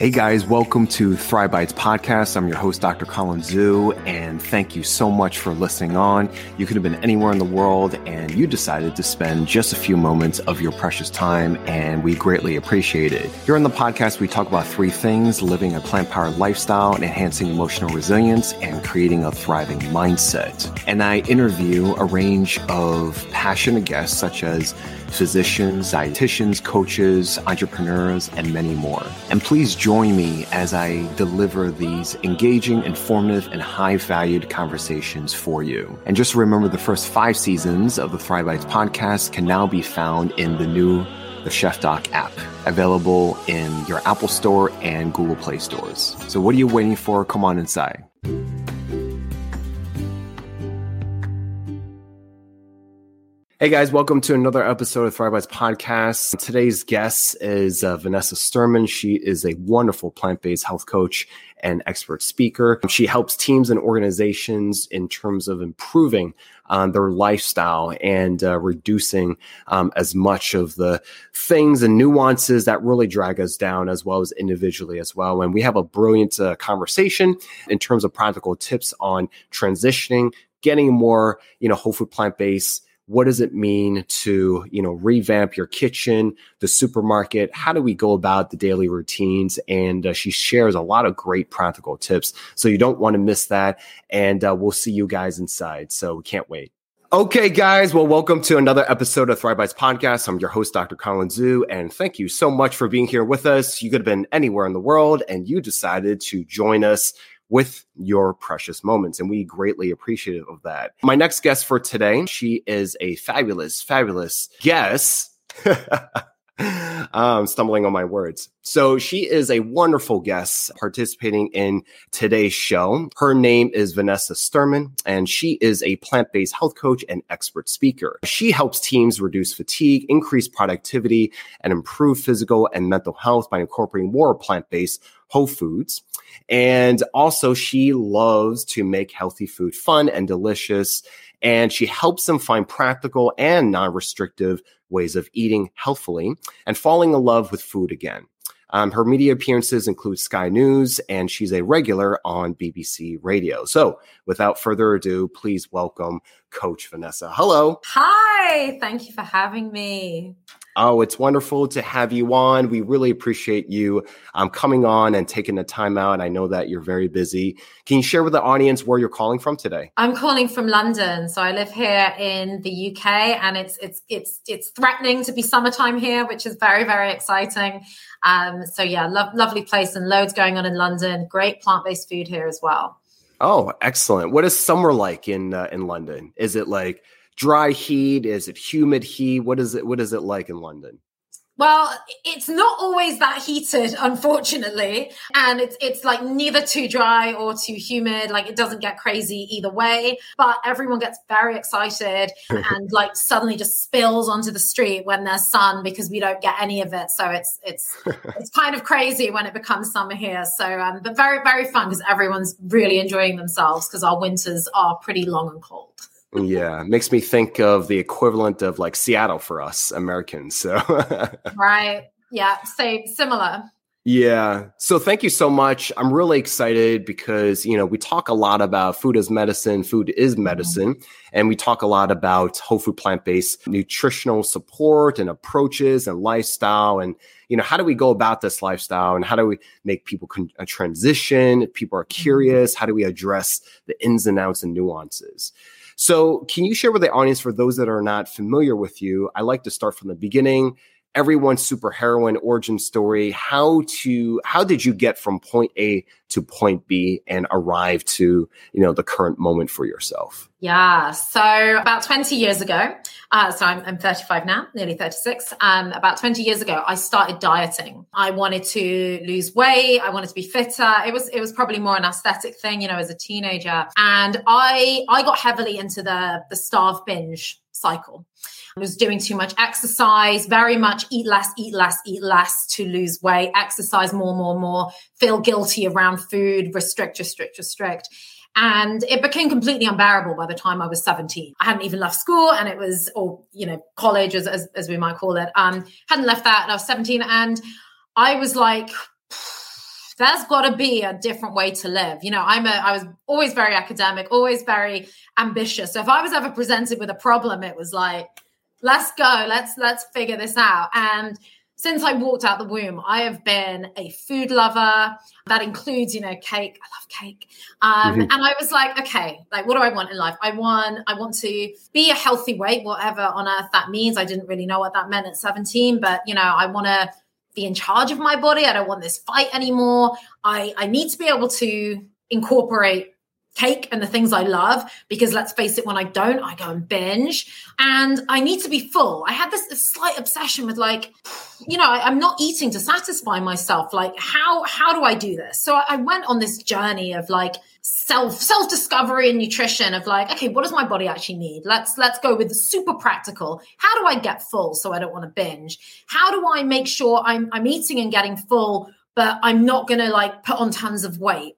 Hey guys, welcome to Thrive Bites podcast. I'm your host, Dr. Colin Zhu, and thank you so much for listening on. You could have been anywhere in the world and you decided to spend just a few moments of your precious time, and we greatly appreciate it. Here on the podcast, we talk about three things living a plant powered lifestyle, enhancing emotional resilience, and creating a thriving mindset. And I interview a range of passionate guests such as physicians, dietitians, coaches, entrepreneurs, and many more. And please join me as I deliver these engaging, informative, and high valued conversations for you. And just remember the first five seasons of the Thrive Bites podcast can now be found in the new the Chef Doc app, available in your Apple Store and Google Play stores. So what are you waiting for? Come on inside. Hey guys, welcome to another episode of Thrive Bites Podcast. Today's guest is uh, Vanessa Sturman. She is a wonderful plant based health coach and expert speaker. She helps teams and organizations in terms of improving um, their lifestyle and uh, reducing um, as much of the things and nuances that really drag us down, as well as individually as well. And we have a brilliant uh, conversation in terms of practical tips on transitioning, getting more, you know, whole food plant based what does it mean to you know revamp your kitchen the supermarket how do we go about the daily routines and uh, she shares a lot of great practical tips so you don't want to miss that and uh, we'll see you guys inside so we can't wait Okay, guys. Well, welcome to another episode of Thrive Bites Podcast. I'm your host, Dr. Colin Zhu, and thank you so much for being here with us. You could have been anywhere in the world, and you decided to join us with your precious moments. And we greatly appreciate of that. My next guest for today, she is a fabulous, fabulous guest. I'm stumbling on my words. So she is a wonderful guest participating in today's show. Her name is Vanessa Sturman, and she is a plant-based health coach and expert speaker. She helps teams reduce fatigue, increase productivity, and improve physical and mental health by incorporating more plant-based whole foods. And also, she loves to make healthy food fun and delicious. And she helps them find practical and non restrictive ways of eating healthfully and falling in love with food again. Um, her media appearances include Sky News, and she's a regular on BBC Radio. So, without further ado, please welcome Coach Vanessa. Hello. Hi. Thank you for having me. Oh, it's wonderful to have you on. We really appreciate you um, coming on and taking the time out. I know that you're very busy. Can you share with the audience where you're calling from today? I'm calling from London, so I live here in the UK, and it's it's it's it's threatening to be summertime here, which is very very exciting. Um, so yeah, lo- lovely place and loads going on in London. Great plant based food here as well. Oh, excellent! What is summer like in uh, in London? Is it like dry heat? Is it humid heat? What is it? What is it like in London? Well, it's not always that heated, unfortunately, and it's it's like neither too dry or too humid. Like it doesn't get crazy either way, but everyone gets very excited and like suddenly just spills onto the street when there's sun because we don't get any of it. So it's it's it's kind of crazy when it becomes summer here. So, um, but very very fun because everyone's really enjoying themselves because our winters are pretty long and cold yeah, makes me think of the equivalent of like Seattle for us Americans. So right, yeah, same, similar. Yeah. So thank you so much. I'm really excited because, you know, we talk a lot about food as medicine, food is mm-hmm. medicine, and we talk a lot about whole food plant-based nutritional support and approaches and lifestyle and you know, how do we go about this lifestyle and how do we make people con- a transition? People are mm-hmm. curious. How do we address the ins and outs and nuances? So, can you share with the audience, for those that are not familiar with you, I like to start from the beginning. Everyone's super heroine origin story. How to how did you get from point A to point B and arrive to you know the current moment for yourself? Yeah. So about 20 years ago, uh, so I'm, I'm 35 now, nearly 36. Um, about 20 years ago, I started dieting. I wanted to lose weight. I wanted to be fitter. It was, it was probably more an aesthetic thing, you know, as a teenager. And I, I got heavily into the, the starve binge cycle. Was doing too much exercise, very much eat less, eat less, eat less to lose weight, exercise more, more, more, feel guilty around food, restrict, restrict, restrict. And it became completely unbearable by the time I was 17. I hadn't even left school and it was, or, you know, college as, as, as we might call it. Um, hadn't left that and I was 17 and I was like, there's got to be a different way to live. You know, I'm a, I was always very academic, always very ambitious. So if I was ever presented with a problem, it was like, let's go, let's, let's figure this out. And since I walked out the womb, I have been a food lover. That includes, you know, cake. I love cake. Um, mm-hmm. And I was like, okay, like, what do I want in life? I want, I want to be a healthy weight, whatever on earth that means. I didn't really know what that meant at 17, but you know, I want to be in charge of my body. I don't want this fight anymore. I, I need to be able to incorporate cake and the things I love because let's face it, when I don't, I go and binge and I need to be full. I had this, this slight obsession with like, you know, I, am not eating to satisfy myself. Like, how how do I do this? So I, I went on this journey of like self self discovery and nutrition of like, okay, what does my body actually need? Let's let's go with the super practical. How do I get full so I don't want to binge? How do I make sure I'm I'm eating and getting full, but I'm not going to like put on tons of weight?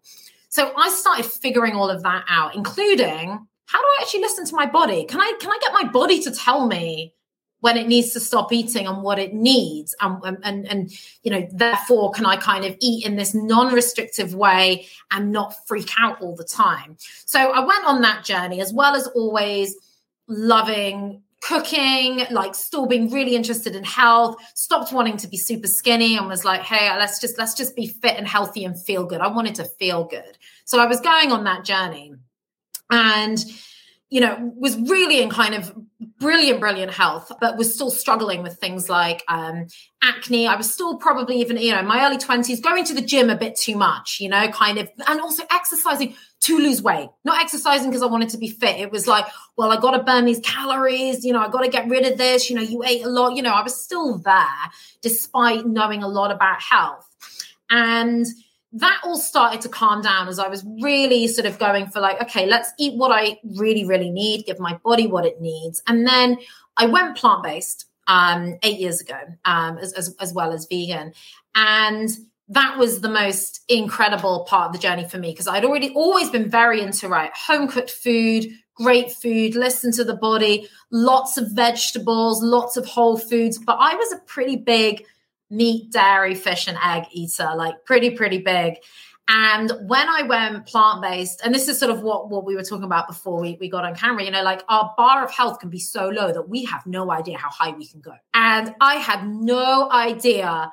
So I started figuring all of that out, including how do I actually listen to my body? Can I can I get my body to tell me when it needs to stop eating and what it needs and, and and you know therefore can i kind of eat in this non-restrictive way and not freak out all the time so i went on that journey as well as always loving cooking, like still being really interested in health, stopped wanting to be super skinny and was like, hey, let's just let's just be fit and healthy and feel good. I wanted to feel good. So I was going on that journey. And you know, was really in kind of brilliant, brilliant health, but was still struggling with things like um, acne. I was still probably even, you know, my early 20s, going to the gym a bit too much, you know, kind of, and also exercising to lose weight, not exercising because I wanted to be fit. It was like, well, I got to burn these calories, you know, I got to get rid of this, you know, you ate a lot, you know, I was still there despite knowing a lot about health. And, that all started to calm down as I was really sort of going for like, okay, let's eat what I really, really need, give my body what it needs. And then I went plant based um, eight years ago, um, as, as, as well as vegan. And that was the most incredible part of the journey for me because I'd already always been very into right home cooked food, great food, listen to the body, lots of vegetables, lots of whole foods. But I was a pretty big meat, dairy, fish, and egg eater, like pretty, pretty big. And when I went plant based, and this is sort of what, what we were talking about before we, we got on camera, you know, like our bar of health can be so low that we have no idea how high we can go. And I had no idea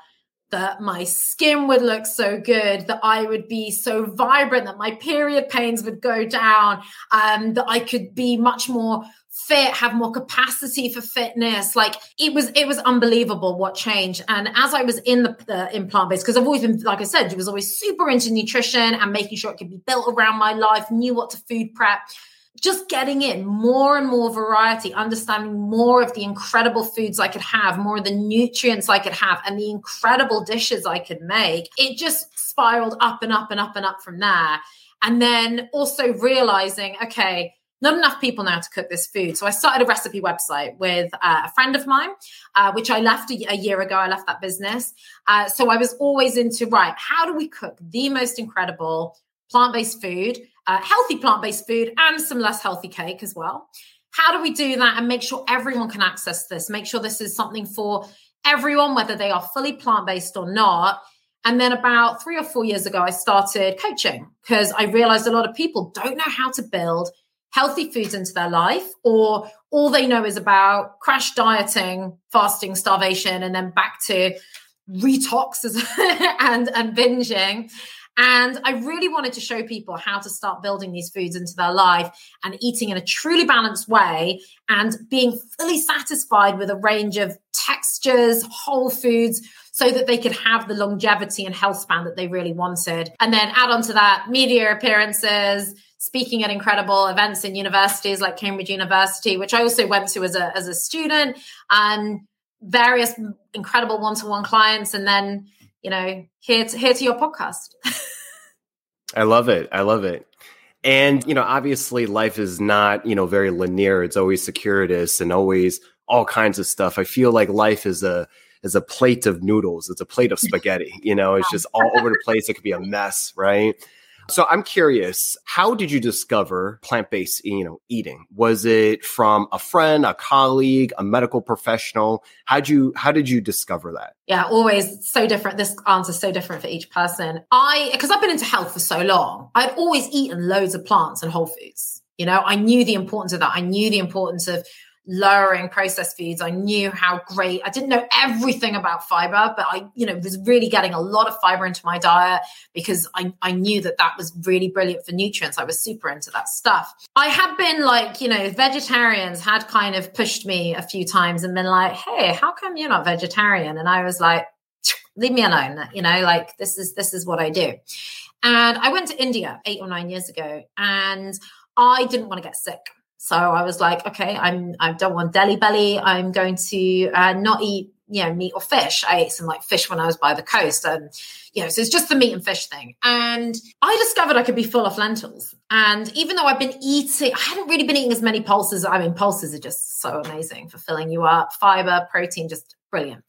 that my skin would look so good, that I would be so vibrant, that my period pains would go down, um, that I could be much more fit have more capacity for fitness. Like it was it was unbelievable what changed. And as i was in the, the implant base because i've always been like i said it was always super into nutrition and making sure it could be built around my life knew what to food prep. Just getting in more and more variety, understanding more of the incredible foods I could have, more of the nutrients I could have, and the incredible dishes I could make, it just spiraled up and up and up and up from there. And then also realizing, okay, not enough people now to cook this food. So I started a recipe website with uh, a friend of mine, uh, which I left a, a, year ago. I left that business. Uh, so I was always into, right, how do we cook the most incredible plant based food, uh, healthy plant based food, and some less healthy cake as well? How do we do that and make sure everyone can access this? Make sure this is something for everyone, whether they are fully plant based or not. And then about three or four years ago, I started coaching because I realized a lot of people don't know how to build healthy foods into their life or all they know is about crash dieting fasting starvation and then back to retox and and binging and I really wanted to show people how to start building these foods into their life and eating in a truly balanced way and being fully satisfied with a range of textures, whole foods, so that they could have the longevity and health span that they really wanted. And then add on to that media appearances, speaking at incredible events in universities like Cambridge University, which I also went to as a, as a student, and various incredible one to one clients. And then, you know, here to, here to your podcast. I love it. I love it. And, you know, obviously life is not, you know, very linear. It's always circuitous and always all kinds of stuff. I feel like life is a, is a plate of noodles. It's a plate of spaghetti. You know, it's just all over the place. It could be a mess, right? So I'm curious, how did you discover plant-based, you know, eating? Was it from a friend, a colleague, a medical professional? How'd you how did you discover that? Yeah, always so different. This answer is so different for each person. I because I've been into health for so long, I'd always eaten loads of plants and whole foods. You know, I knew the importance of that. I knew the importance of lowering processed foods. I knew how great. I didn't know everything about fiber, but I, you know, was really getting a lot of fiber into my diet because I, I knew that that was really brilliant for nutrients. I was super into that stuff. I had been like, you know, vegetarians had kind of pushed me a few times and been like, "Hey, how come you're not vegetarian?" And I was like, "Leave me alone." You know, like this is this is what I do. And I went to India 8 or 9 years ago and I didn't want to get sick. So I was like, okay, I'm I don't want Delhi belly. I'm going to uh, not eat you know meat or fish. I ate some like fish when I was by the coast, and you know, so it's just the meat and fish thing. And I discovered I could be full of lentils. And even though I've been eating, I hadn't really been eating as many pulses. I mean, pulses are just so amazing for filling you up. Fiber, protein, just brilliant.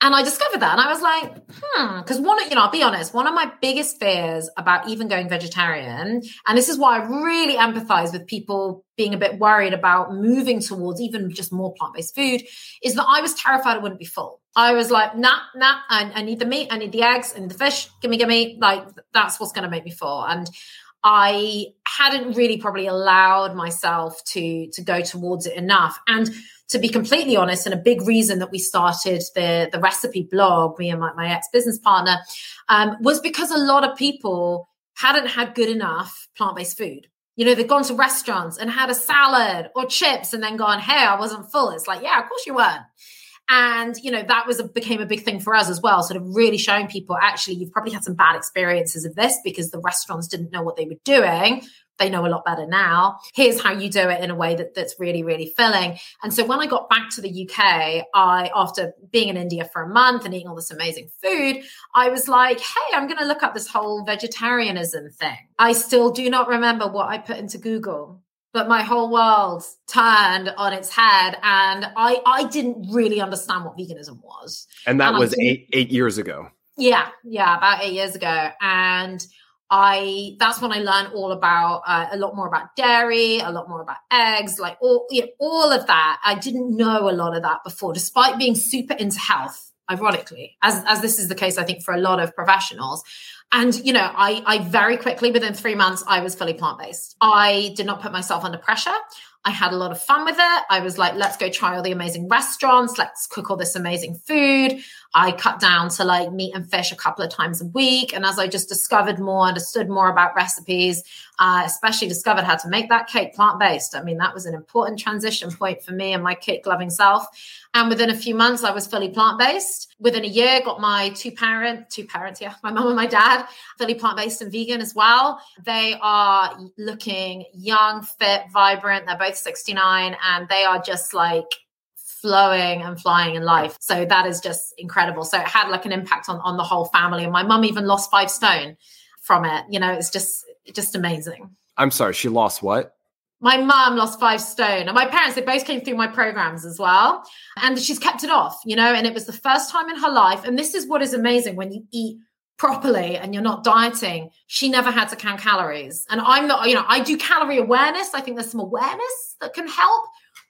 And I discovered that and I was like, hmm, because one, you know, I'll be honest, one of my biggest fears about even going vegetarian, and this is why I really empathize with people being a bit worried about moving towards even just more plant-based food, is that I was terrified I wouldn't be full. I was like, nah, nah, I, I need the meat, I need the eggs, and the fish, gimme, gimme. Like that's what's gonna make me full. And I hadn't really probably allowed myself to to go towards it enough. And to be completely honest, and a big reason that we started the, the recipe blog, me and my, my ex business partner, um, was because a lot of people hadn't had good enough plant based food. You know, they've gone to restaurants and had a salad or chips and then gone, hey, I wasn't full. It's like, yeah, of course you weren't. And, you know, that was a, became a big thing for us as well, sort of really showing people actually, you've probably had some bad experiences of this because the restaurants didn't know what they were doing they know a lot better now. Here's how you do it in a way that, that's really, really filling. And so when I got back to the UK, I, after being in India for a month and eating all this amazing food, I was like, hey, I'm going to look up this whole vegetarianism thing. I still do not remember what I put into Google but my whole world turned on its head and i i didn't really understand what veganism was and that and was eight eight years ago yeah yeah about eight years ago and I that's when I learned all about uh, a lot more about dairy, a lot more about eggs, like all you know, all of that. I didn't know a lot of that before, despite being super into health. Ironically, as as this is the case, I think for a lot of professionals. And you know, I I very quickly within three months I was fully plant based. I did not put myself under pressure. I had a lot of fun with it. I was like, let's go try all the amazing restaurants. Let's cook all this amazing food. I cut down to like meat and fish a couple of times a week. And as I just discovered more, understood more about recipes, uh, especially discovered how to make that cake plant based. I mean, that was an important transition point for me and my cake loving self. And within a few months, I was fully plant based. Within a year, got my two parent, two parents, yeah, my mom and my dad, fully plant based and vegan as well. They are looking young, fit, vibrant. They're both 69 and they are just like flowing and flying in life. So that is just incredible. So it had like an impact on, on the whole family. And my mum even lost five stone from it. You know, it's just just amazing. I'm sorry, she lost what? My mum lost five stone. And my parents, they both came through my programs as well. And she's kept it off, you know, and it was the first time in her life. And this is what is amazing when you eat properly and you're not dieting, she never had to count calories. And I'm not, you know, I do calorie awareness. I think there's some awareness that can help,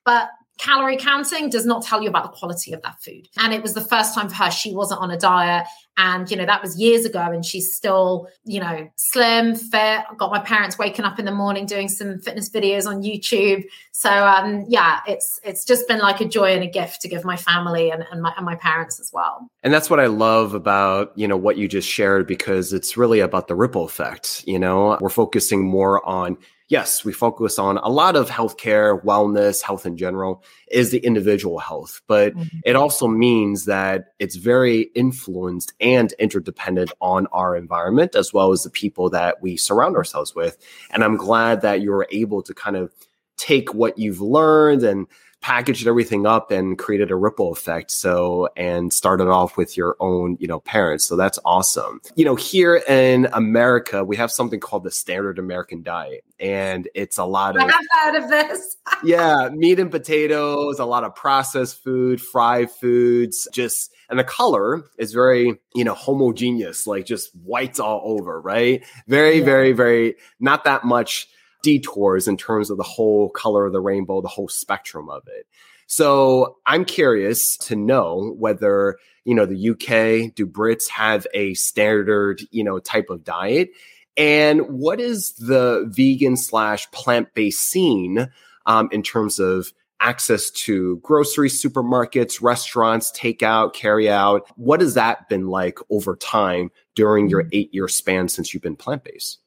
but calorie counting does not tell you about the quality of that food. And it was the first time for her. She wasn't on a diet. And, you know, that was years ago. And she's still, you know, slim, fit. Got my parents waking up in the morning doing some fitness videos on YouTube. So, um, yeah, it's it's just been like a joy and a gift to give my family and, and, my, and my parents as well. And that's what I love about, you know, what you just shared, because it's really about the ripple effect. You know, we're focusing more on yes, we focus on a lot of healthcare, wellness, health in general is the individual health, but mm-hmm. it also means that it's very influenced and interdependent on our environment as well as the people that we surround ourselves with. And I'm glad that you're able to kind of take what you've learned and packaged everything up and created a ripple effect. So, and started off with your own, you know, parents. So that's awesome. You know, here in America, we have something called the standard American diet, and it's a lot of. I have heard of this. yeah, meat and potatoes, a lot of processed food, fried foods, just and the color is very you know homogeneous like just whites all over right very yeah. very very not that much detours in terms of the whole color of the rainbow the whole spectrum of it so i'm curious to know whether you know the uk do brits have a standard you know type of diet and what is the vegan slash plant-based scene um, in terms of access to grocery supermarkets, restaurants, takeout, carry out. What has that been like over time during your mm-hmm. eight year span since you've been plant based?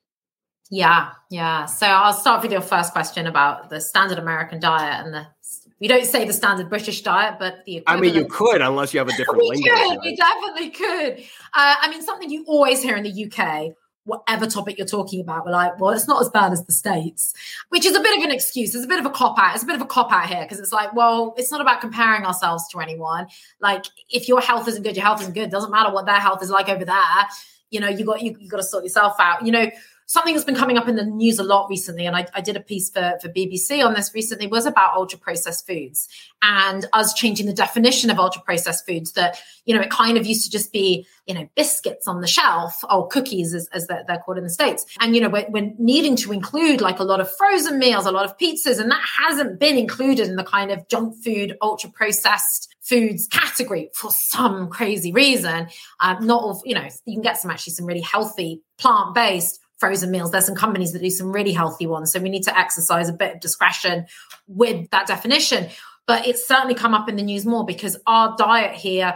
Yeah, yeah. So I'll start with your first question about the standard American diet and the we don't say the standard British diet, but the I mean, you could unless you have a different we lingo. Could, we definitely could. Uh, I mean, something you always hear in the UK whatever topic you're talking about, we're like, well, it's not as bad as the States, which is a bit of an excuse. It's a bit of a cop out. It's a bit of a cop out here because it's like, well, it's not about comparing ourselves to anyone. Like, if your health isn't good, your health isn't good. It doesn't matter what their health is like over there. You know, you got you, you got to sort yourself out. You know, something that's been coming up in the news a lot recently, and I, I, did a piece for, for BBC on this recently, was about ultra processed foods and us changing the definition of ultra processed foods. That, you know, it kind of used to just be, you know, biscuits on the shelf or cookies, as, as they're, they're called in the States. And, you know, we're, we're needing to include like a lot of frozen meals, a lot of pizzas, and that hasn't been included in the kind of junk food, ultra processed foods category for some crazy reason. Um, not of, you know, you can get some actually some really healthy plant based frozen meals. There's some companies that do some really healthy ones. So we need to exercise a bit of discretion with that definition. But it's certainly come up in the news more because our diet here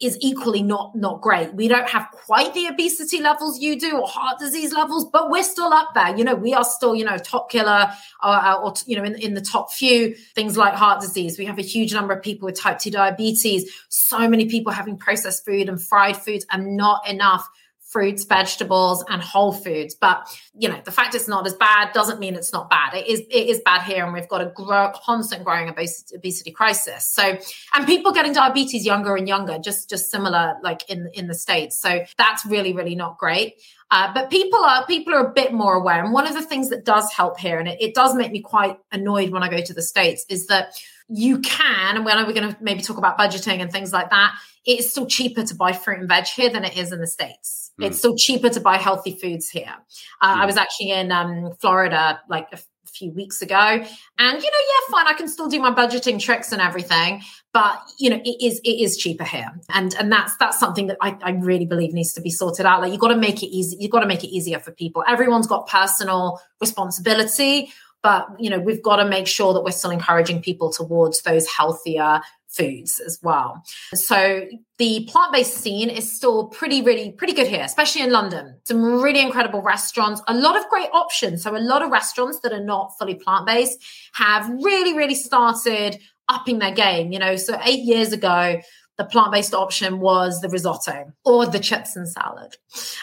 is equally not not great. We don't have quite the obesity levels you do or heart disease levels, but we're still up there. You know, we are still you know top killer or, uh, uh, or you know in, in the top few things like heart disease. We have a huge number of people with type two diabetes. So many people having processed food and fried foods, and not enough fruits, vegetables, and whole foods. But you know, the fact it's not as bad doesn't mean it's not bad. It is it is bad here, and we've got a grow, constant growing obesity, obesity crisis. So, and people getting diabetes younger and younger, just just similar like in in the states. So that's really really not great. Uh, but people are people are a bit more aware. And one of the things that does help here, and it, it does make me quite annoyed when I go to the states, is that you can, and when we're going to maybe talk about budgeting and things like that, it's still cheaper to buy fruit and veg here than it is in the States. Mm. It's still cheaper to buy healthy foods here. Uh, mm. I was actually in um, Florida like a few weeks ago, and you know, yeah, fine, I can still do my budgeting tricks and everything, but you know, it is it is cheaper here, and and that's that's something that I, I really believe needs to be sorted out. Like you got to make it easy. You've got to make it easier for people. Everyone's got personal responsibility but you know we've got to make sure that we're still encouraging people towards those healthier foods as well. So the plant-based scene is still pretty really pretty good here especially in london. Some really incredible restaurants. A lot of great options. So a lot of restaurants that are not fully plant-based have really really started upping their game. You know so eight years ago the plant-based option was the risotto or the chips and salad.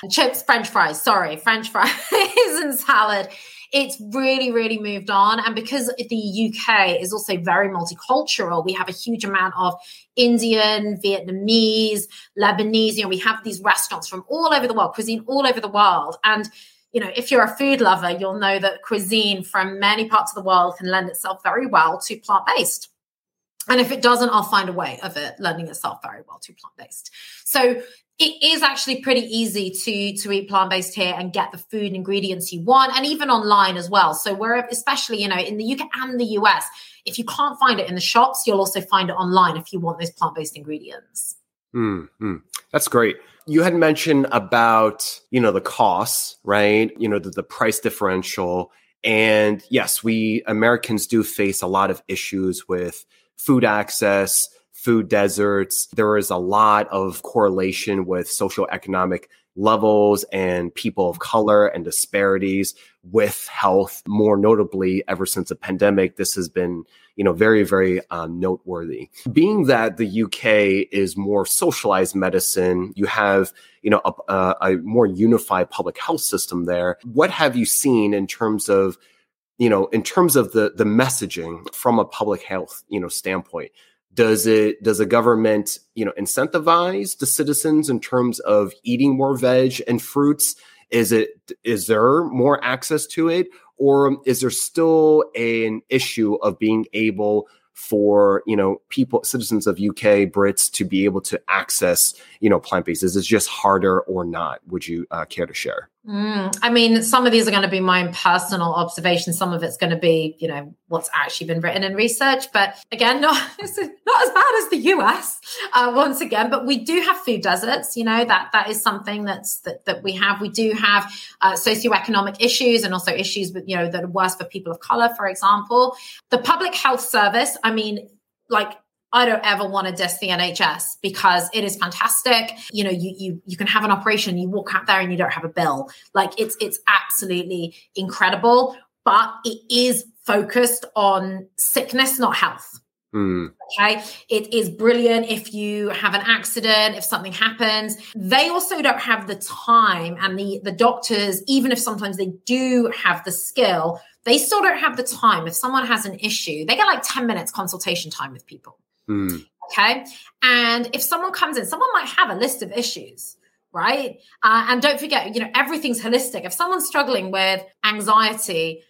Chips french fries sorry french fries and salad it's really, really moved on. And because the UK is also very multicultural, we have a huge amount of Indian, Vietnamese, Lebanese. You know, we have these restaurants from all over the world, cuisine all over the world. And you know, if you're a food lover, you'll know that cuisine from many parts of the world can lend itself very well to plant based. And if it doesn't, I'll find a way of it lending itself very well to plant based. So it is actually pretty easy to to eat plant based here and get the food ingredients you want, and even online as well. So we're especially you know in the UK and the US, if you can't find it in the shops, you'll also find it online if you want those plant based ingredients. Mm-hmm. That's great. You had mentioned about you know the costs, right? You know the, the price differential, and yes, we Americans do face a lot of issues with food access food deserts. There is a lot of correlation with socioeconomic levels and people of color and disparities with health. More notably, ever since the pandemic, this has been, you know, very, very um, noteworthy. Being that the UK is more socialized medicine, you have, you know, a, a more unified public health system there. What have you seen in terms of you know, in terms of the the messaging from a public health, you know, standpoint, does it does the government, you know, incentivize the citizens in terms of eating more veg and fruits? Is it is there more access to it, or is there still an issue of being able for you know people citizens of UK Brits to be able to access you know plant based? Is it just harder or not? Would you uh, care to share? Mm, I mean, some of these are going to be my personal observations. Some of it's going to be, you know, what's actually been written in research. But again, not, not as bad as the US uh, once again. But we do have food deserts. You know that that is something that's that, that we have. We do have uh, socioeconomic issues and also issues with you know that are worse for people of color, for example. The public health service. I mean, like I don't ever want to diss the NHS because it is fantastic. You know, you you you can have an operation, you walk out there and you don't have a bill. Like it's it's absolutely incredible, but it is focused on sickness, not health. Mm. Okay. It is brilliant if you have an accident, if something happens. They also don't have the time and the, the doctors, even if sometimes they do have the skill, they still don't have the time. If someone has an issue, they get like 10 minutes consultation time with people. Mm. Okay. And if someone comes in, someone might have a list of issues, right? Uh, and don't forget, you know, everything's holistic. If someone's struggling with anxiety,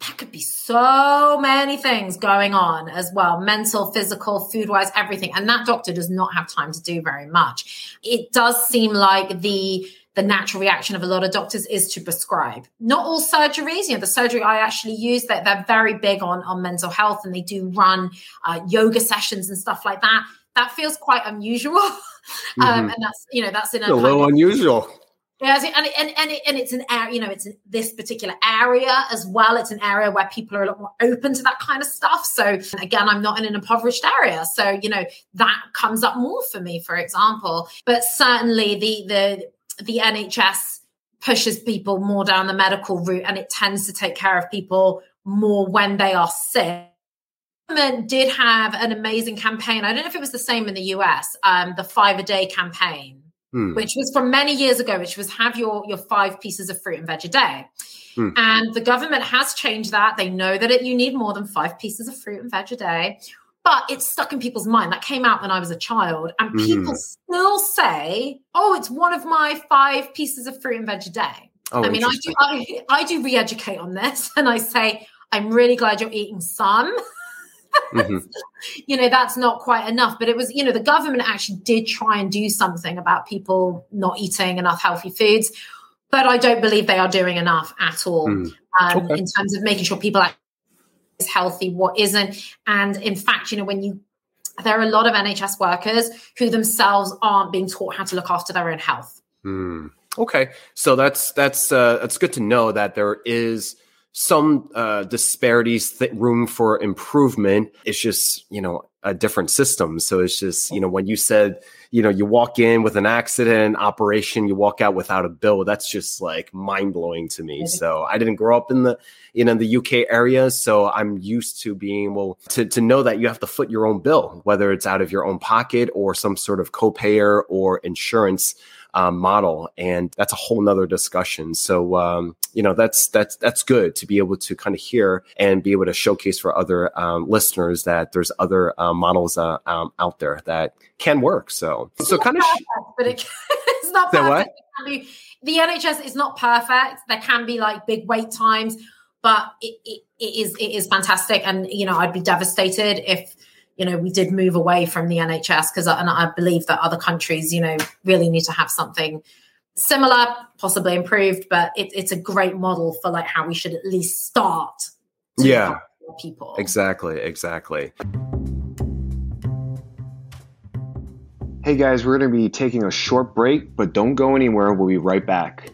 that could be so many things going on as well mental, physical, food wise, everything. And that doctor does not have time to do very much. It does seem like the the natural reaction of a lot of doctors is to prescribe. Not all surgeries, you know, the surgery I actually use, they're, they're, very big on, on mental health and they do run uh, yoga sessions and stuff like that. That feels quite unusual. um, mm-hmm. and that's, you know, that's in a, a little unusual. Yeah, and and and, it, and it's an area, you know, it's this particular area as well. It's an area where people are a lot more open to that kind of stuff. So again, I'm not in an impoverished area, so you know that comes up more for me, for example. But certainly the the the NHS pushes people more down the medical route and it tends to take care of people more when they are sick. Government did have an amazing campaign. I don't know if it was the same in the US, um, the five a day campaign, hmm. which was from many years ago, which was have your, your five pieces of fruit and veg a day. Hmm. And the government has changed that. They know that it, you need more than five pieces of fruit and veg a day but it's stuck in people's mind. That came out when I was a child, and mm. people still say, "Oh, it's one of my five pieces of fruit and veg a day." Oh, I mean, I do, I, I do re-educate on this, and I say, "I'm really glad you're eating some." mm-hmm. You know, that's not quite enough, but it was, you know, the government actually did try and do something about people not eating enough healthy foods, but I don't believe they are doing enough at all mm. um, okay. in terms of making sure people is healthy, what isn't. And in fact, you know, when you there are a lot of NHS workers who themselves aren't being taught how to look after their own health. Mm. Okay, so that's that's uh, that's good to know that there is some uh, disparities, th- room for improvement. It's just you know a different system. So it's just you know when you said you know, you walk in with an accident, operation, you walk out without a bill. That's just like mind blowing to me. So I didn't grow up in the, you know, the UK area. So I'm used to being able to, to know that you have to foot your own bill, whether it's out of your own pocket or some sort of co-payer or insurance um, model, and that's a whole nother discussion. So um, you know that's that's that's good to be able to kind of hear and be able to showcase for other um, listeners that there's other uh, models uh, um, out there that can work. So it's so kind of, perfect, but it, it's not perfect. It the NHS is not perfect. There can be like big wait times, but it, it, it is it is fantastic. And you know, I'd be devastated if you know, we did move away from the NHS because, and I believe that other countries, you know, really need to have something similar, possibly improved, but it, it's a great model for like how we should at least start. yeah, people. Exactly, exactly. Hey guys, we're going to be taking a short break, but don't go anywhere. We'll be right back.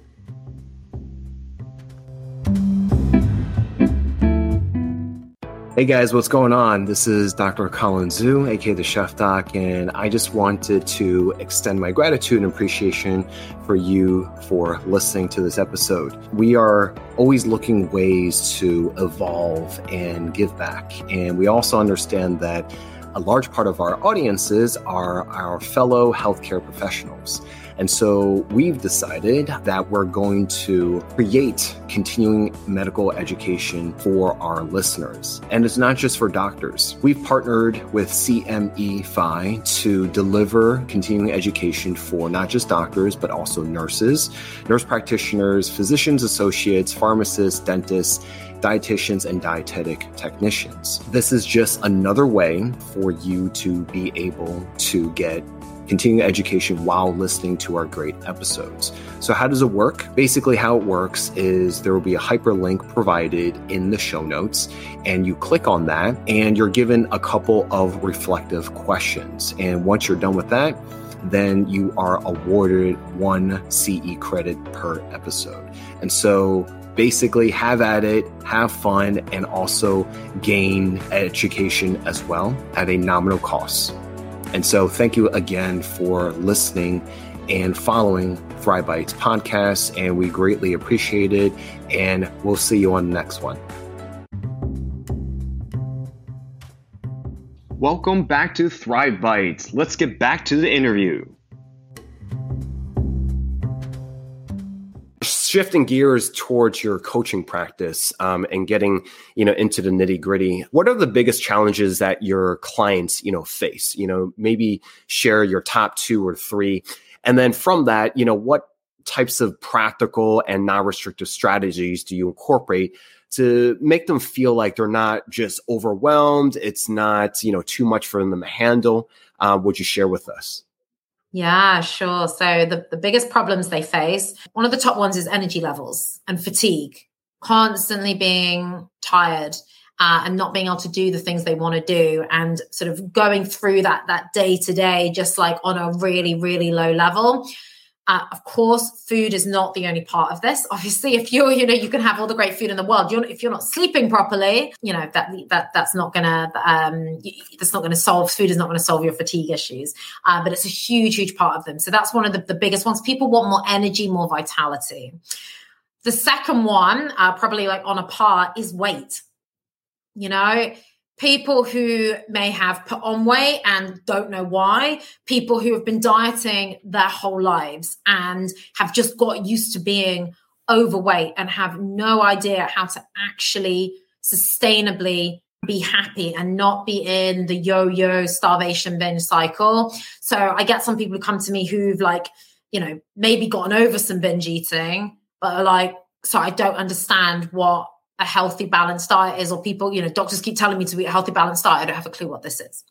Hey guys, what's going on? This is Dr. Colin Zhu, aka the Chef Doc, and I just wanted to extend my gratitude and appreciation for you for listening to this episode. We are always looking ways to evolve and give back, and we also understand that a large part of our audiences are our fellow healthcare professionals. And so we've decided that we're going to create continuing medical education for our listeners. And it's not just for doctors. We've partnered with CMEfy to deliver continuing education for not just doctors, but also nurses, nurse practitioners, physicians associates, pharmacists, dentists, dietitians, and dietetic technicians. This is just another way for you to be able to get continuing education while listening to our great episodes. So, how does it work? Basically, how it works is there will be a hyperlink provided in the show notes, and you click on that, and you're given a couple of reflective questions. And once you're done with that, then you are awarded one CE credit per episode. And so basically have at it, have fun, and also gain education as well at a nominal cost. And so, thank you again for listening and following Thrive Bites podcast. And we greatly appreciate it. And we'll see you on the next one. Welcome back to Thrive Bites. Let's get back to the interview. Shifting gears towards your coaching practice um, and getting you know into the nitty gritty what are the biggest challenges that your clients you know face? You know maybe share your top two or three. And then from that you know what types of practical and non-restrictive strategies do you incorporate to make them feel like they're not just overwhelmed it's not you know too much for them to handle? Uh, would you share with us yeah, sure. So the, the biggest problems they face, one of the top ones is energy levels and fatigue, constantly being tired. Uh, and not being able to do the things they want to do and sort of going through that that day to day just like on a really really low level uh, of course, food is not the only part of this. Obviously, if you're, you know, you can have all the great food in the world. You're, if you're not sleeping properly, you know that that that's not gonna um, that's not gonna solve. Food is not gonna solve your fatigue issues, uh, but it's a huge, huge part of them. So that's one of the, the biggest ones. People want more energy, more vitality. The second one, uh, probably like on a par, is weight. You know, people who may have put on weight and don't know why, people who have been dieting their whole lives and have just got used to being overweight and have no idea how to actually sustainably be happy and not be in the yo-yo starvation binge cycle. So I get some people who come to me who've like, you know, maybe gotten over some binge eating, but are like, so I don't understand what a healthy balanced diet is or people you know doctors keep telling me to eat a healthy balanced diet i don't have a clue what this is.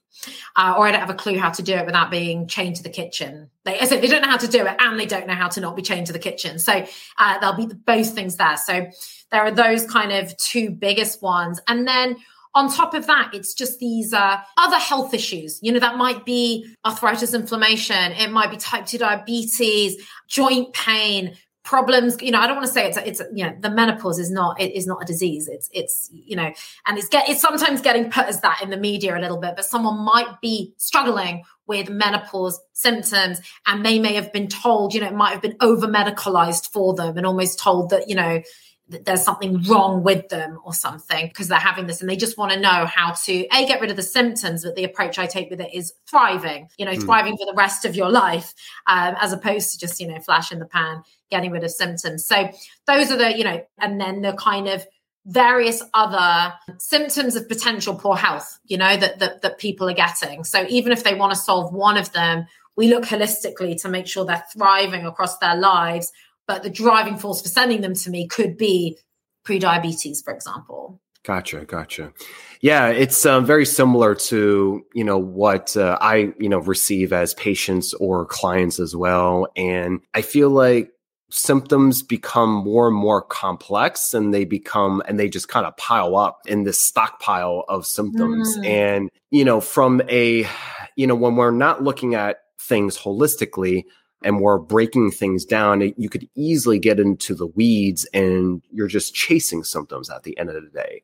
Uh, or i don't have a clue how to do it without being chained to the kitchen. They, I said, they don't know how to do it and they don't know how to not be chained to the kitchen. So uh, there'll be both things there. So there are those kind of two biggest ones. And then on top of that, it's just these uh, other health issues. You know, that might be arthritis, inflammation. It might be type 2 diabetes, joint pain, problems you know i don't want to say it's it's you know the menopause is not it is not a disease. It's it's you know and it's get it's sometimes getting put as that in the media a little bit but someone might be struggling with menopause symptoms and they may have been told you know it might have been over medicalized for them and almost told that you know there's something wrong with them or something because they're having this and they just want to know how to a get rid of the symptoms but the approach i take with it is thriving you know mm. thriving for the rest of your life um, as opposed to just you know flash in the pan getting rid of symptoms so those are the you know and then the kind of various other symptoms of potential poor health you know that that, that people are getting so even if they want to solve one of them we look holistically to make sure they're thriving across their lives but the driving force for sending them to me could be pre-diabetes for example Gotcha, gotcha. Yeah, it's um, very similar to you know what uh, I you know receive as patients or clients as well, and I feel like symptoms become more and more complex, and they become and they just kind of pile up in this stockpile of symptoms, mm. and you know from a you know when we're not looking at things holistically and we're breaking things down, you could easily get into the weeds and you're just chasing symptoms at the end of the day.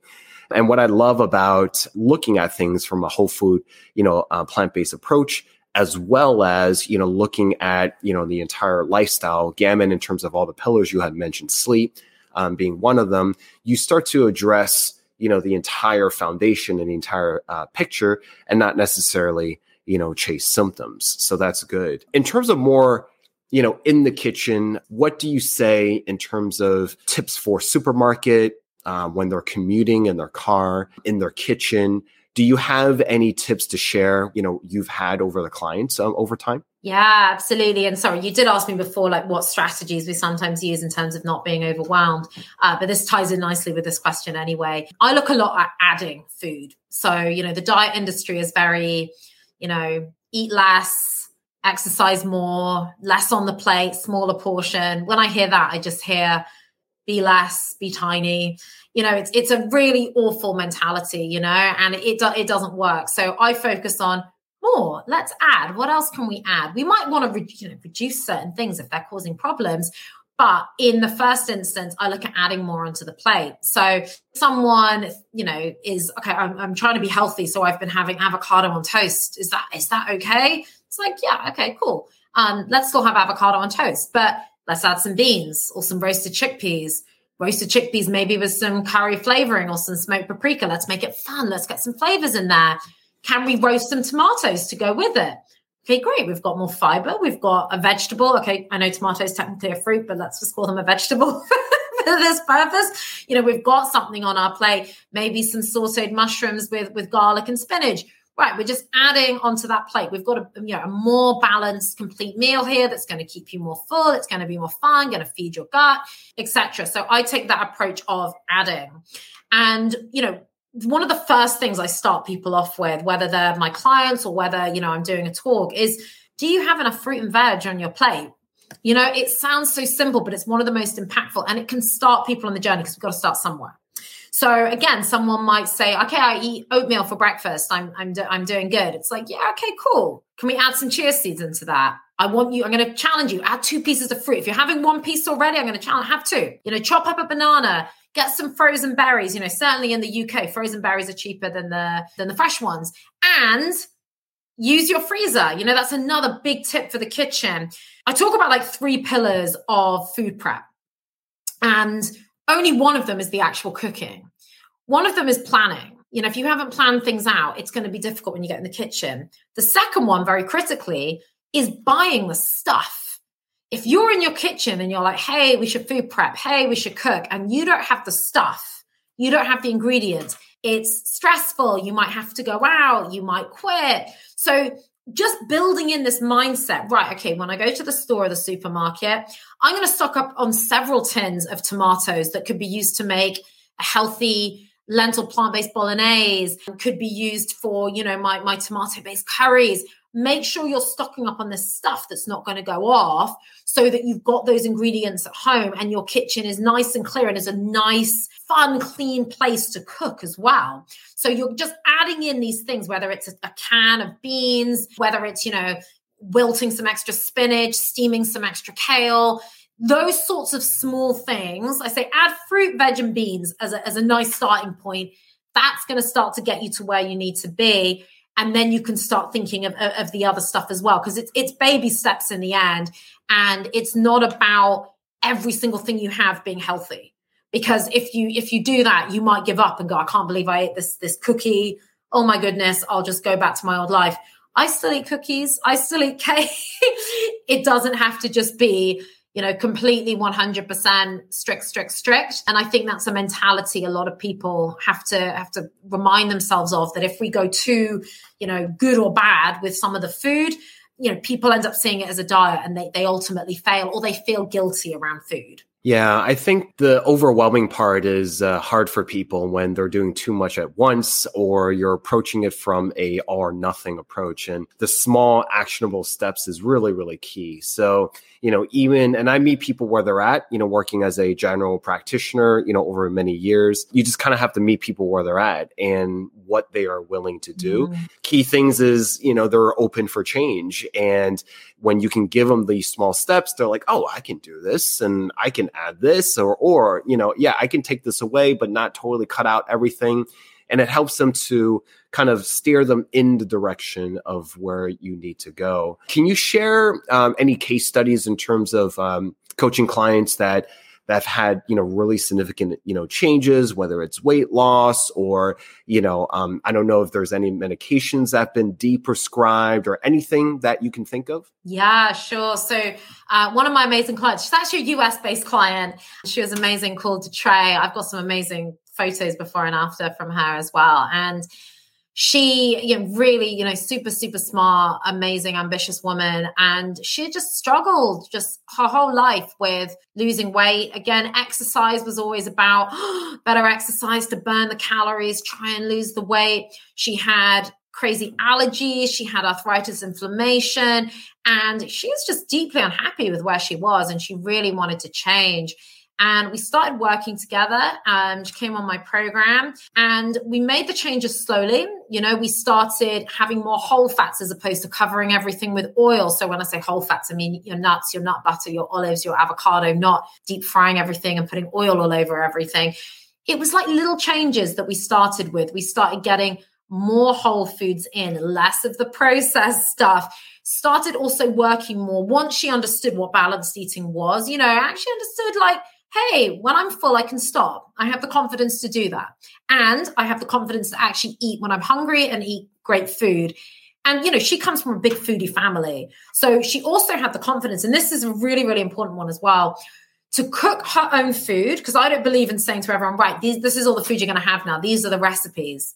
And what I love about looking at things from a whole food, you know, uh, plant-based approach, as well as, you know, looking at, you know, the entire lifestyle gamut in terms of all the pillars you had mentioned, sleep um, being one of them, you start to address, you know, the entire foundation and the entire uh, picture and not necessarily, you know, chase symptoms. So that's good. In terms of more you know, in the kitchen, what do you say in terms of tips for supermarket uh, when they're commuting in their car, in their kitchen? Do you have any tips to share? You know, you've had over the clients um, over time. Yeah, absolutely. And sorry, you did ask me before, like what strategies we sometimes use in terms of not being overwhelmed. Uh, but this ties in nicely with this question anyway. I look a lot at adding food. So, you know, the diet industry is very, you know, eat less, exercise more, less on the plate, smaller portion. When I hear that, I just hear be less, be tiny. You know, it's it's a really awful mentality, you know, and it it doesn't work. So I focus on more. Let's add. What else can we add? We might want to re- you know, reduce certain things if they're causing problems. But in the first instance, I look at adding more onto the plate. So someone, you know, is okay. I'm, I'm trying to be healthy, so I've been having avocado on toast. Is that is that okay? It's like, yeah, okay, cool. Um, let's still have avocado on toast, but let's add some beans or some roasted chickpeas. Roasted chickpeas, maybe with some curry flavoring or some smoked paprika. Let's make it fun. Let's get some flavors in there. Can we roast some tomatoes to go with it? Okay, great. We've got more fiber. We've got a vegetable. Okay, I know tomatoes technically a fruit, but let's just call them a vegetable for this purpose. You know, we've got something on our plate, maybe some sauteed mushrooms with, with garlic and spinach. Right, we're just adding onto that plate. We've got a you know a more balanced, complete meal here that's going to keep you more full. It's going to be more fun, going to feed your gut, etc. So I take that approach of adding, and you know one of the first things I start people off with, whether they're my clients or whether, you know, I'm doing a talk, is do you have enough fruit and veg on your plate? You know, it sounds so simple, but it's one of the most impactful and it can start people on the journey because we've got to start somewhere. So again, someone might say, "Okay, I eat oatmeal for breakfast. I'm I'm do- I'm doing good." It's like, yeah, okay, cool. Can we add some chia seeds into that? I want you. I'm going to challenge you. Add two pieces of fruit. If you're having one piece already, I'm going to challenge. Have two. You know, chop up a banana get some frozen berries. You know, certainly in the UK, frozen berries are cheaper than the than the fresh ones. And use your freezer. You know, that's another big tip for the kitchen. I talk about like three pillars of food prep. And only one of them is the actual cooking. One of them is planning. You know, if you haven't planned things out, it's going to be difficult when you get in the kitchen. The second one, very critically, is buying the stuff if you're in your kitchen and you're like, hey, we should food prep, hey, we should cook, and you don't have the stuff, you don't have the ingredients, it's stressful. You might have to go out, you might quit. So, just building in this mindset, right? Okay, when I go to the store or the supermarket, I'm going to stock up on several tins of tomatoes that could be used to make a healthy lentil plant-based bolognese could be used for you know my, my tomato-based curries make sure you're stocking up on the stuff that's not going to go off so that you've got those ingredients at home and your kitchen is nice and clear and is a nice, fun, clean place to cook as well. So you're just adding in these things, whether it's a, can of beans, whether it's, you know, wilting some extra spinach, steaming some extra kale those sorts of small things. I say add fruit, veg, and beans as a, as a nice starting point. That's going to start to get you to where you need to be and then you can start thinking of, of the other stuff as well because it's it's baby steps in the end. And it's not about every single thing you have being healthy. Because if you if you do that you might give up and go i can't believe i ate this this cookie. Oh my goodness i'll just go back to my old life. I still eat cookies. I still eat cake. It doesn't have to just be you know, completely 100% strict, strict, strict. And I think that's a mentality a lot of people have to have to remind themselves of that if we go too, you know, good or bad with some of the food, you know, people end up seeing it as a diet and they, they ultimately fail or they feel guilty around food. Yeah, I think the overwhelming part is uh, hard for people when they're doing too much at once or you're approaching it from a all or nothing approach. And the small actionable steps is really, really key. So, you know, even, and I meet people where they're at, you know, working as a general practitioner, you know, over many years, you just kind of have to meet people where they're at and what they are willing to do. Mm. Key things is, you know, they're open for change. And when you can give them these small steps, they're like, oh, I can do this and I can add this or, or, you know, yeah, I can take this away, but not totally cut out everything. And it helps them to kind of steer them in the direction of where you need to go. Can you share um, any case studies in terms of um, coaching clients that that have had, you know, really significant, you know, changes, whether it's weight loss or, you know, um, I don't know if there's any medications that have been deprescribed or anything that you can think of? Yeah, sure. So uh, one of my amazing clients, she's actually a US based client. She was amazing, called Trey. I've got some amazing photos before and after from her as well. And she you know really you know super super smart amazing ambitious woman. And she just struggled just her whole life with losing weight. Again exercise was always about oh, better exercise to burn the calories try and lose the weight. She had crazy allergies. She had arthritis inflammation. And she was just deeply unhappy with where she was. And she really wanted to change and we started working together. Um, she came on my program and we made the changes slowly. You know, we started having more whole fats as opposed to covering everything with oil. So when I say whole fats, I mean your nuts, your nut butter, your olives, your avocado, not deep frying everything and putting oil all over everything. It was like little changes that we started with. We started getting more whole foods in, less of the processed stuff. Started also working more once she understood what balanced eating was. You know, actually understood like hey, when I'm full, I can stop. I have the confidence to do that. And I have the confidence to actually eat when I'm hungry and eat great food. And, you know, she comes from a big foodie family. So she also had the confidence, and this is a really, really important one as well, to cook her own food. Because I don't believe in saying to everyone, right, these, this is all the food you're going to have now. These are the recipes.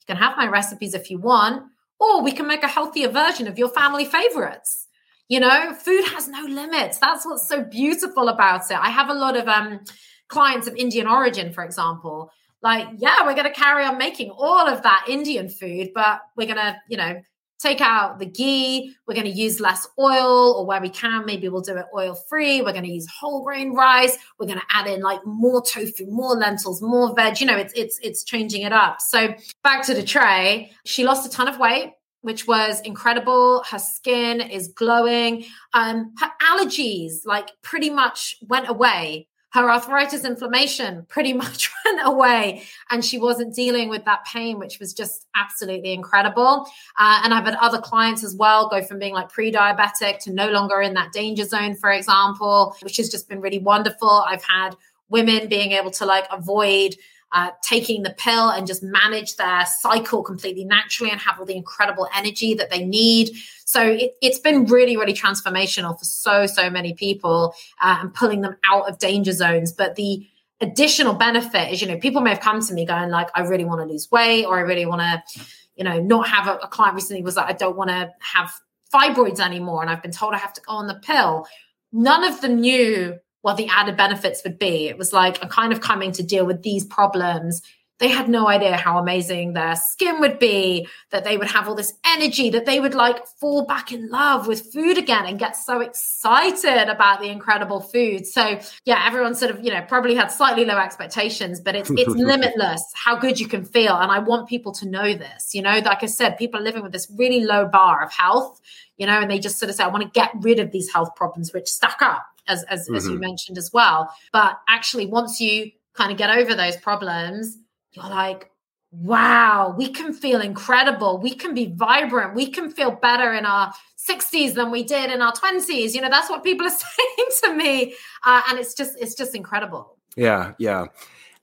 You can have my recipes if you want, or we can make a healthier version of your family favorites. You know, food has no limits. That's what's so beautiful about it. I have a lot of um, clients of Indian origin, for example. Like, yeah, we're going to carry on making all of that Indian food, but we're going to, you know, take out the ghee. We're going to use less oil, or where we can, maybe we'll do it oil free. We're going to use whole grain rice. We're going to add in like more tofu, more lentils, more veg. You know, it's it's it's changing it up. So back to the tray. She lost a ton of weight which was incredible. Her skin is glowing. Um, her allergies, like, pretty much went away. Her arthritis inflammation pretty much went away. And she wasn't dealing with that pain, which was just absolutely incredible. Uh, and I've had other clients as well go from being like pre diabetic to no longer in that danger zone, for example, which has just been really wonderful. I've had women being able to like avoid uh, taking the pill and just manage their cycle completely naturally and have all the incredible energy that they need. So it, has been really, really transformational for so, so many people uh, and pulling them out of danger zones. But the additional benefit is, you know, people may have come to me going like, I really want to lose weight or I really want to, you know, not have a, a client recently was like, I don't want to have fibroids anymore. And I've been told I have to go on the pill. None of them knew what the added benefits would be. It was like a kind of coming to deal with these problems. They had no idea how amazing their skin would be, that they would have all this energy, that they would like fall back in love with food again and get so excited about the incredible food. So yeah, everyone sort of, you know, probably had slightly low expectations, but it's it's limitless how good you can feel. And I want people to know this. You know, like I said, people are living with this really low bar of health, you know, and they just sort of say, I want to get rid of these health problems which stack up as as, mm-hmm. as you mm-hmm. mentioned as well. But actually, once you kind of get over those problems, you're like, wow, we can feel incredible. We can be vibrant. We can feel better in our 60s than we did in our 20s. You know, that's what people are saying to me. Uh, and it's just, it's just incredible. Yeah. Yeah.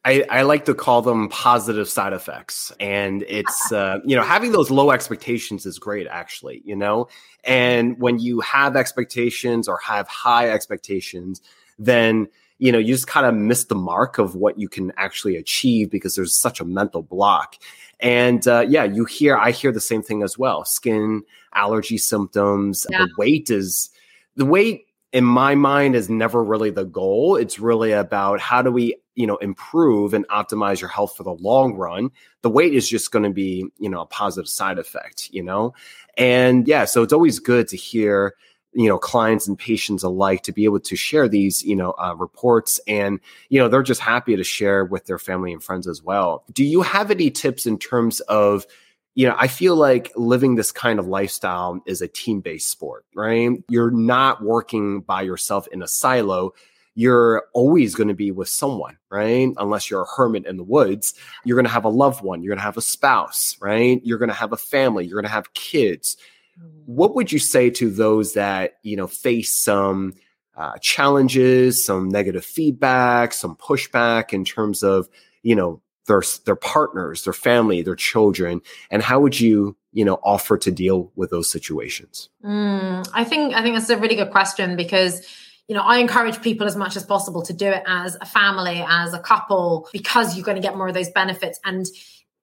I, I, like to call them positive side effects. And it's, uh, you know, having those low expectations is great, actually, you know? And when you have expectations or have high expectations, then, you know, you just kind of miss the mark of what you can actually achieve because there's such a mental block. And uh, yeah, you hear, I hear the same thing as well skin allergy symptoms. Yeah. The weight is, the weight in my mind is never really the goal. It's really about how do we you know improve and optimize your health for the long run the weight is just going to be you know a positive side effect you know? And yeah so it's always good to hear you know clients and patients alike to be able to share these you know uh, reports and you know they're just happy to share with their family and friends as well. Do you have any tips in terms of you know, I feel like living this kind of lifestyle is a team based sport, right? You're not working by yourself in a silo you're always going to be with someone, right? Unless you're a hermit in the woods, you're going to have a loved one, you're going to have a spouse, right? You're going to have a family, you're going to have kids. Mm. What would you say to those that, you know, face some uh, challenges, some negative feedback, some pushback in terms of, you know, their, their partners, their family, their children? And how would you, you know, offer to deal with those situations? Mm, I think, I think that's a really good question because, you know, I encourage people as much as possible to do it as a family, as a couple, because you're going to get more of those benefits. And,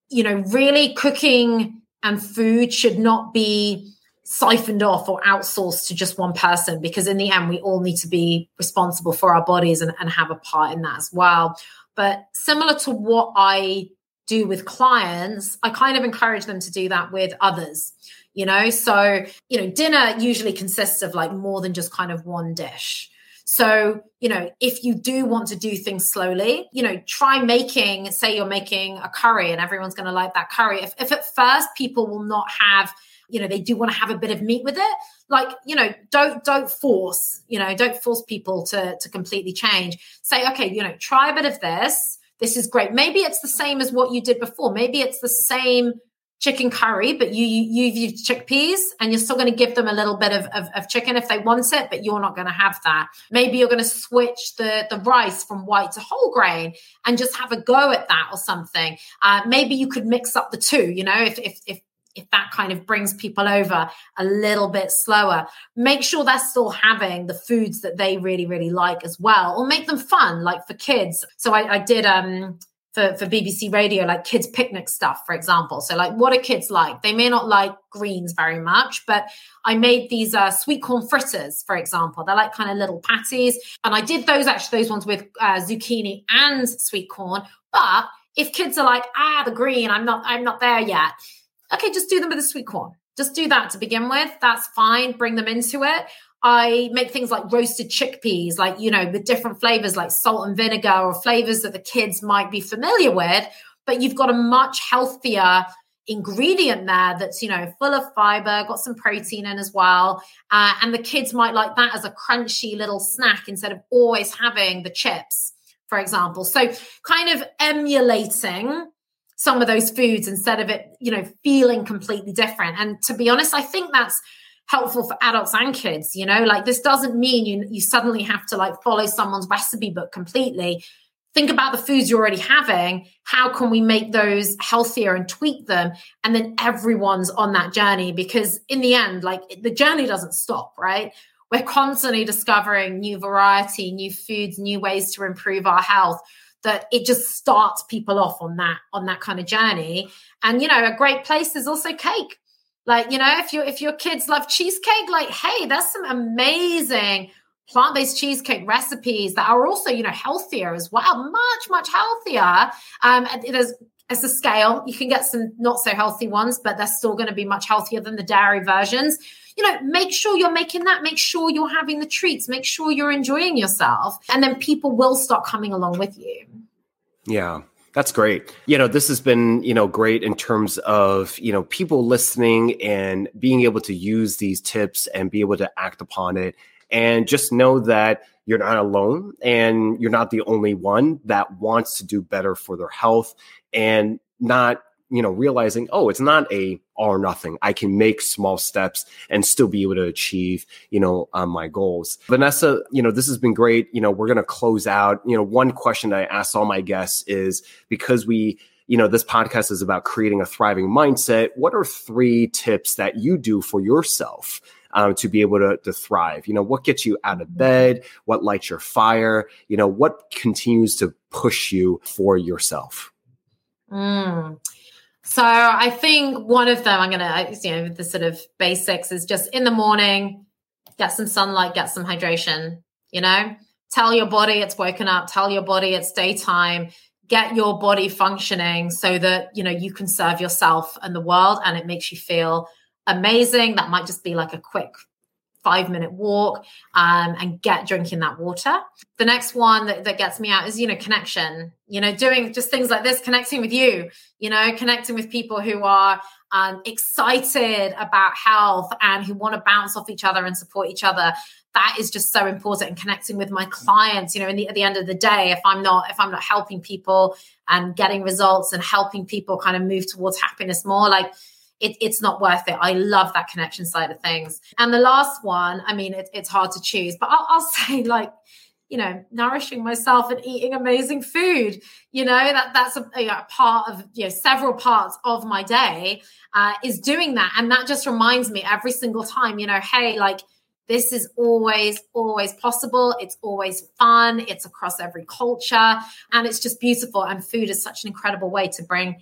you know, really cooking and food should not be siphoned off or outsourced to just one person because in the end we all need to be responsible for our bodies and, and have a part in that as well. But similar to what i do with clients i kind of encourage them to do that with others you know? So you know dinner usually consists of like more than just kind of one dish so, you know, if you do want to do things slowly, you know, try making, say you're making a curry and everyone's going to like that curry. If, if at first people will not have, you know, they do want to have a bit of meat with it, like, you know, don't, don't force, you know, don't force people to, to completely change. Say, okay, you know, try a bit of this. This is great. Maybe it's the same as what you did before. Maybe it's the same chicken curry, but you, you you've used chickpeas and you're still going to give them a little bit of, of, of, chicken if they want it, but you're not going to have that. Maybe you're going to switch the, the rice from white to whole grain and just have a go at that or something. Uh, maybe you could mix up the two, you know, if, if, if if that kind of brings people over a little bit slower make sure they're still having the foods that they really really like as well or make them fun like for kids so i, I did um for, for BBC Radio, like kids' picnic stuff, for example. So, like, what are kids like? They may not like greens very much, but I made these uh, sweet corn fritters, for example. They're like kind of little patties. And I did those actually, those ones with uh, zucchini and sweet corn. But if kids are like, ah, the green, I'm not, I'm not there yet. Okay, just do them with the sweet corn. Just do that to begin with. That's fine. Bring them into it. I make things like roasted chickpeas, like, you know, with different flavors like salt and vinegar or flavors that the kids might be familiar with. But you've got a much healthier ingredient there that's, you know, full of fiber, got some protein in as well. Uh, and the kids might like that as a crunchy little snack instead of always having the chips, for example. So, kind of emulating some of those foods instead of it, you know, feeling completely different. And to be honest, I think that's helpful for adults and kids you know? Like this doesn't mean you you suddenly have to like follow someone's recipe book completely. Think about the foods you're already having. How can we make those healthier and tweak them? And then everyone's on that journey because in the end like the journey doesn't stop right? We're constantly discovering new variety new foods new ways to improve our health that it just starts people off on that on that kind of journey. And you know a great place is also cake like, you know, if you if your kids love cheesecake, like, hey, there's some amazing plant-based cheesecake recipes that are also, you know, healthier as well, much, much healthier. Um, there's as a scale, you can get some not so healthy ones, but they're still going to be much healthier than the dairy versions. You know, make sure you're making that, make sure you're having the treats, make sure you're enjoying yourself, and then people will start coming along with you. Yeah. That's great. You know, this has been, you know, great in terms of, you know, people listening and being able to use these tips and be able to act upon it. And just know that you're not alone and you're not the only one that wants to do better for their health and not you know realizing oh it's not a all or nothing. I can make small steps and still be able to achieve you know um, my goals. Vanessa you know this has been great. You know we're going to close out. You know one question that i ask all my guests is because we you know this podcast is about creating a thriving mindset what are three tips that you do for yourself um, to be able to, to thrive? You know what gets you out of bed? What lights your fire? You know what continues to push you for yourself? Mm. So I think one of them, I'm going to, uh, you know, the sort of basics is just in the morning, get some sunlight, get some hydration, you know, tell your body it's woken up, tell your body it's daytime, get your body functioning so that, you know, you can serve yourself and the world and it makes you feel amazing. That might just be like a quick five minute walk um, and get drinking that water. The next one that, that gets me out is, you know, connection, you know, doing just things like this, connecting with you, you know, connecting with people who are um, excited about health and who want to bounce off each other and support each other. That is just so important and connecting with my clients. You know the, at the end of the day if i'm not if i'm not helping people and getting results and helping people kind of move towards happiness more like it, it's not worth it. I love that connection side of things. And the last one, I mean, it, it's hard to choose, but I'll, I'll say like you know nourishing myself and eating amazing food you know that that's a, a part of you know several parts of my day uh, is doing that. And that just reminds me every single time you know hey like this is always always possible. It's always fun. It's across every culture. And it's just beautiful. And food is such an incredible way to bring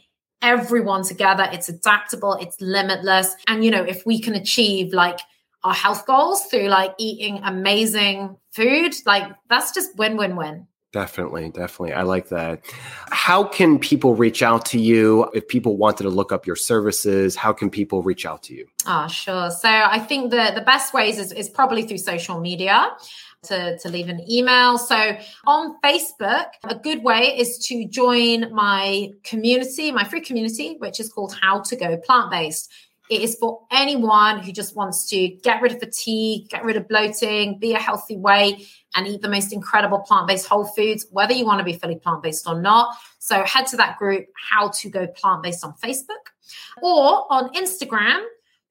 everyone together. It's adaptable. It's limitless. And you know if we can achieve like our health goals through like eating amazing food, like that's just win win win. Definitely, definitely. I like that. How can people reach out to you if people wanted to look up your services? How can people reach out to you? Ah, oh, sure. So I think the the best ways is, is probably through social media. To, to leave an email. So on Facebook, a good way is to join my community, my free community, which is called How to Go Plant Based. It is for anyone who just wants to get rid of fatigue, get rid of bloating, be a healthy way, and eat the most incredible plant based whole foods, whether you want to be fully plant based or not. So head to that group, How to Go Plant Based on Facebook or on Instagram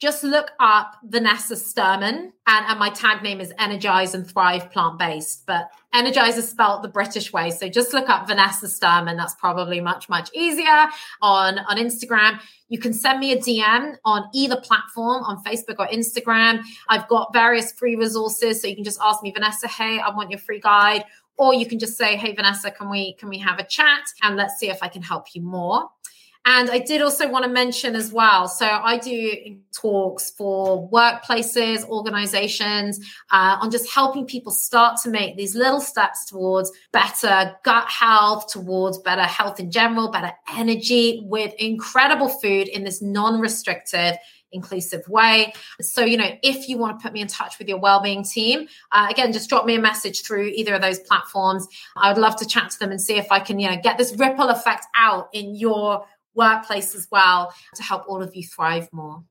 just look up Vanessa Sturman, and, and my tag name is Energize and Thrive Plant Based. But Energize is spelled the British way. So just look up Vanessa Sturman. That's probably much, much easier on, on Instagram. You can send me a DM on either platform, on Facebook or Instagram. I've got various free resources. So you can just ask me, Vanessa, hey, I want your free guide. Or you can just say, hey, Vanessa, can we can we have a chat? And let's see if I can help you more. And I did also want to mention as well. So I do talks for workplaces, organizations uh, on just helping people start to make these little steps towards better gut health, towards better health in general, better energy with incredible food in this non restrictive inclusive way. So, you know, if you want to put me in touch with your wellbeing team, uh, again, just drop me a message through either of those platforms. I would love to chat to them and see if I can, you know, get this ripple effect out in your workplace as well to help all of you thrive more.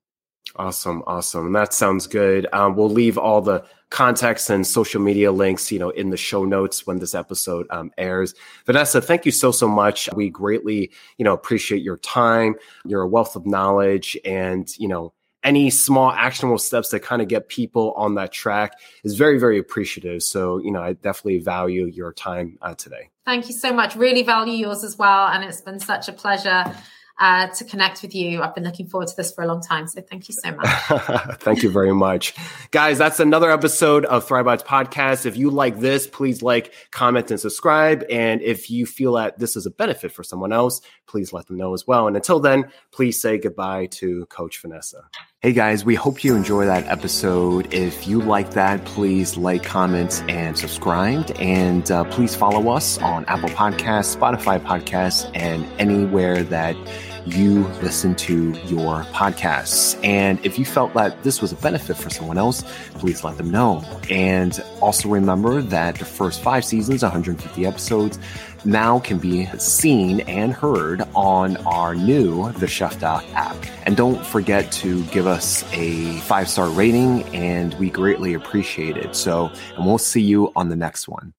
Awesome, awesome. That sounds good. Um, we'll leave all the context and social media links, you know, in the show notes when this episode um, airs. Vanessa, thank you so so much. We greatly, you know, appreciate your time. You're a wealth of knowledge, and you know, any small actionable steps that kind of get people on that track is very very appreciative. So, you know, I definitely value your time uh, today. Thank you so much. Really value yours as well, and it's been such a pleasure uh, to connect with you. I've been looking forward to this for a long time. So thank you so much. thank you very much. Guys, that's another episode of Thrive Bites podcast. If you like this, please like, comment, and subscribe. And if you feel that this is a benefit for someone else, please let them know as well. And until then, please say goodbye to Coach Vanessa. Hey guys, we hope you enjoy that episode. If you like that, please like, comment, and subscribe. And uh, please follow us on Apple Podcasts, Spotify Podcasts, and anywhere that you listen to your podcasts. And if you felt that this was a benefit for someone else, please let them know. And also remember that the first five seasons, 150 episodes, now can be seen and heard on our new The Chef app. And don't forget to give us a five star rating, and we greatly appreciate it. So, and we'll see you on the next one.